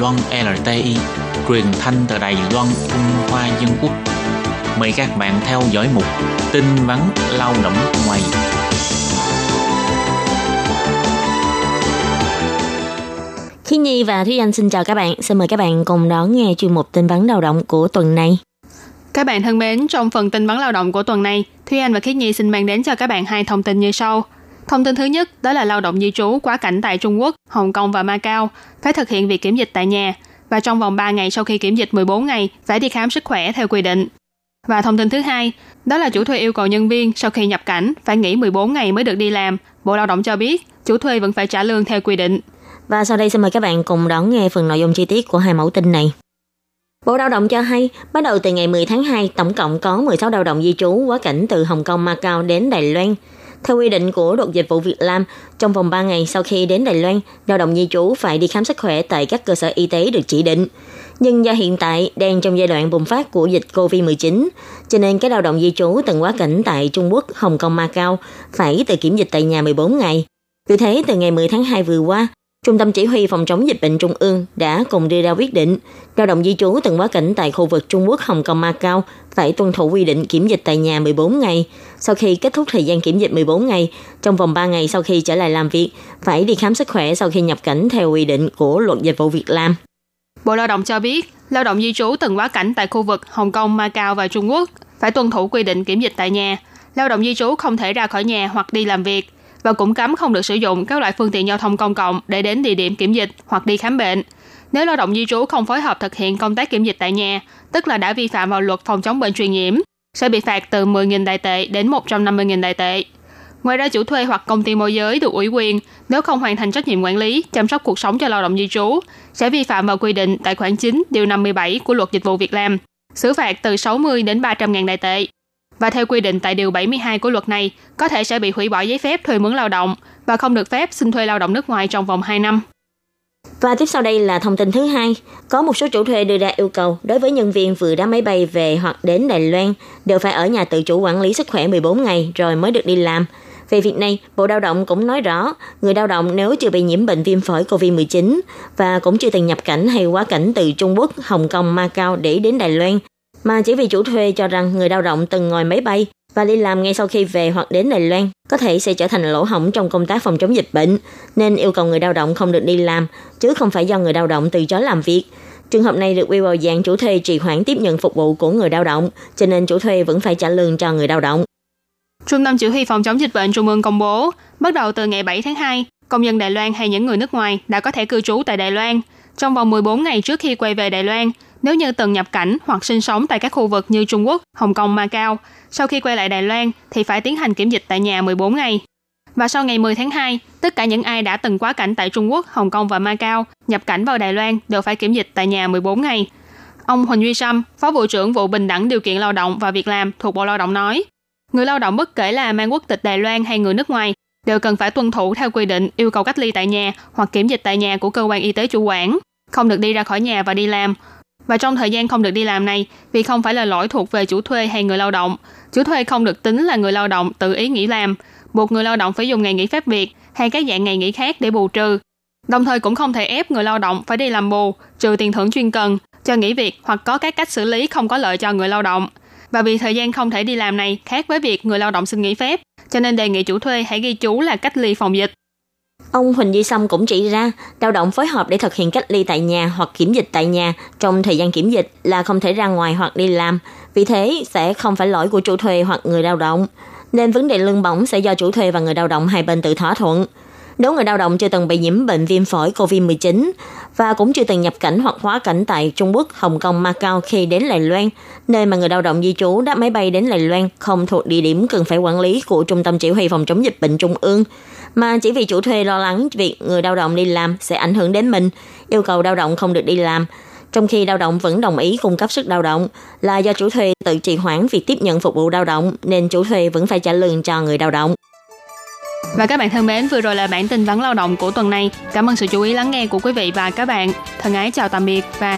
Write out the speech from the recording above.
Loan LTI, truyền thanh từ Đài Loan, Trung Hoa Dân Quốc. Mời các bạn theo dõi mục tin vắn lao động ngoài. Khi Nhi và Thúy Anh xin chào các bạn. Xin mời các bạn cùng đón nghe chuyên mục tin vắn lao động của tuần này. Các bạn thân mến, trong phần tin vắn lao động của tuần này, Thúy Anh và Khiết Nhi xin mang đến cho các bạn hai thông tin như sau. Thông tin thứ nhất đó là lao động di trú quá cảnh tại Trung Quốc, Hồng Kông và Macau phải thực hiện việc kiểm dịch tại nhà và trong vòng 3 ngày sau khi kiểm dịch 14 ngày phải đi khám sức khỏe theo quy định. Và thông tin thứ hai, đó là chủ thuê yêu cầu nhân viên sau khi nhập cảnh phải nghỉ 14 ngày mới được đi làm. Bộ Lao động cho biết, chủ thuê vẫn phải trả lương theo quy định. Và sau đây xin mời các bạn cùng đón nghe phần nội dung chi tiết của hai mẫu tin này. Bộ Lao động cho hay, bắt đầu từ ngày 10 tháng 2, tổng cộng có 16 lao động di trú quá cảnh từ Hồng Kông, Macau đến Đài Loan. Theo quy định của Luật Dịch vụ Việt Nam, trong vòng 3 ngày sau khi đến Đài Loan, lao động di trú phải đi khám sức khỏe tại các cơ sở y tế được chỉ định. Nhưng do hiện tại đang trong giai đoạn bùng phát của dịch COVID-19, cho nên các lao động di trú từng quá cảnh tại Trung Quốc, Hồng Kông, Macau phải tự kiểm dịch tại nhà 14 ngày. Vì thế, từ ngày 10 tháng 2 vừa qua, Trung tâm Chỉ huy Phòng chống dịch bệnh Trung ương đã cùng đưa ra quyết định lao động di trú từng quá cảnh tại khu vực Trung Quốc, Hồng Kông, Macau phải tuân thủ quy định kiểm dịch tại nhà 14 ngày. Sau khi kết thúc thời gian kiểm dịch 14 ngày, trong vòng 3 ngày sau khi trở lại làm việc, phải đi khám sức khỏe sau khi nhập cảnh theo quy định của luật dịch vụ việc làm. Bộ Lao động cho biết, lao động di trú từng quá cảnh tại khu vực Hồng Kông, Macau và Trung Quốc phải tuân thủ quy định kiểm dịch tại nhà. Lao động di trú không thể ra khỏi nhà hoặc đi làm việc và cũng cấm không được sử dụng các loại phương tiện giao thông công cộng để đến địa điểm kiểm dịch hoặc đi khám bệnh. Nếu lao động di trú không phối hợp thực hiện công tác kiểm dịch tại nhà, tức là đã vi phạm vào luật phòng chống bệnh truyền nhiễm, sẽ bị phạt từ 10.000 đại tệ đến 150.000 đại tệ. Ngoài ra, chủ thuê hoặc công ty môi giới được ủy quyền nếu không hoàn thành trách nhiệm quản lý, chăm sóc cuộc sống cho lao động di trú, sẽ vi phạm vào quy định tại khoản 9 điều 57 của luật dịch vụ việc làm, xử phạt từ 60 đến 300 ngàn đại tệ. Và theo quy định tại điều 72 của luật này, có thể sẽ bị hủy bỏ giấy phép thuê mướn lao động và không được phép xin thuê lao động nước ngoài trong vòng 2 năm. Và tiếp sau đây là thông tin thứ hai. Có một số chủ thuê đưa ra yêu cầu đối với nhân viên vừa đá máy bay về hoặc đến Đài Loan đều phải ở nhà tự chủ quản lý sức khỏe 14 ngày rồi mới được đi làm. Về việc này, Bộ Lao động cũng nói rõ, người lao động nếu chưa bị nhiễm bệnh viêm phổi COVID-19 và cũng chưa từng nhập cảnh hay quá cảnh từ Trung Quốc, Hồng Kông, Macau để đến Đài Loan, mà chỉ vì chủ thuê cho rằng người lao động từng ngồi máy bay và đi làm ngay sau khi về hoặc đến Đài Loan có thể sẽ trở thành lỗ hổng trong công tác phòng chống dịch bệnh, nên yêu cầu người lao động không được đi làm, chứ không phải do người lao động từ chối làm việc. Trường hợp này được quy vào dạng chủ thuê trì hoãn tiếp nhận phục vụ của người lao động, cho nên chủ thuê vẫn phải trả lương cho người lao động. Trung tâm Chỉ huy Phòng chống dịch bệnh Trung ương công bố, bắt đầu từ ngày 7 tháng 2, công dân Đài Loan hay những người nước ngoài đã có thể cư trú tại Đài Loan. Trong vòng 14 ngày trước khi quay về Đài Loan, nếu như từng nhập cảnh hoặc sinh sống tại các khu vực như Trung Quốc, Hồng Kông, Macau, sau khi quay lại Đài Loan thì phải tiến hành kiểm dịch tại nhà 14 ngày. Và sau ngày 10 tháng 2, tất cả những ai đã từng quá cảnh tại Trung Quốc, Hồng Kông và Macau nhập cảnh vào Đài Loan đều phải kiểm dịch tại nhà 14 ngày. Ông Huỳnh Duy Sâm, Phó Vụ trưởng Vụ Bình đẳng Điều kiện Lao động và Việc làm thuộc Bộ Lao động nói, người lao động bất kể là mang quốc tịch Đài Loan hay người nước ngoài đều cần phải tuân thủ theo quy định yêu cầu cách ly tại nhà hoặc kiểm dịch tại nhà của cơ quan y tế chủ quản, không được đi ra khỏi nhà và đi làm và trong thời gian không được đi làm này, vì không phải là lỗi thuộc về chủ thuê hay người lao động, chủ thuê không được tính là người lao động tự ý nghỉ làm, buộc người lao động phải dùng ngày nghỉ phép việc hay các dạng ngày nghỉ khác để bù trừ. Đồng thời cũng không thể ép người lao động phải đi làm bù, trừ tiền thưởng chuyên cần, cho nghỉ việc hoặc có các cách xử lý không có lợi cho người lao động. Và vì thời gian không thể đi làm này khác với việc người lao động xin nghỉ phép, cho nên đề nghị chủ thuê hãy ghi chú là cách ly phòng dịch. Ông Huỳnh Duy Sâm cũng chỉ ra, lao động phối hợp để thực hiện cách ly tại nhà hoặc kiểm dịch tại nhà trong thời gian kiểm dịch là không thể ra ngoài hoặc đi làm, vì thế sẽ không phải lỗi của chủ thuê hoặc người lao động. Nên vấn đề lương bổng sẽ do chủ thuê và người lao động hai bên tự thỏa thuận. Nếu người lao động chưa từng bị nhiễm bệnh viêm phổi COVID-19 và cũng chưa từng nhập cảnh hoặc hóa cảnh tại Trung Quốc, Hồng Kông, Macau khi đến Đài Loan, nơi mà người lao động di trú đáp máy bay đến Đài Loan không thuộc địa điểm cần phải quản lý của Trung tâm Chỉ huy Phòng chống dịch bệnh Trung ương, mà chỉ vì chủ thuê lo lắng việc người lao động đi làm sẽ ảnh hưởng đến mình, yêu cầu lao động không được đi làm, trong khi lao động vẫn đồng ý cung cấp sức lao động là do chủ thuê tự trì hoãn việc tiếp nhận phục vụ lao động nên chủ thuê vẫn phải trả lương cho người lao động. Và các bạn thân mến, vừa rồi là bản tin vắn lao động của tuần này. Cảm ơn sự chú ý lắng nghe của quý vị và các bạn. Thân ái chào tạm biệt và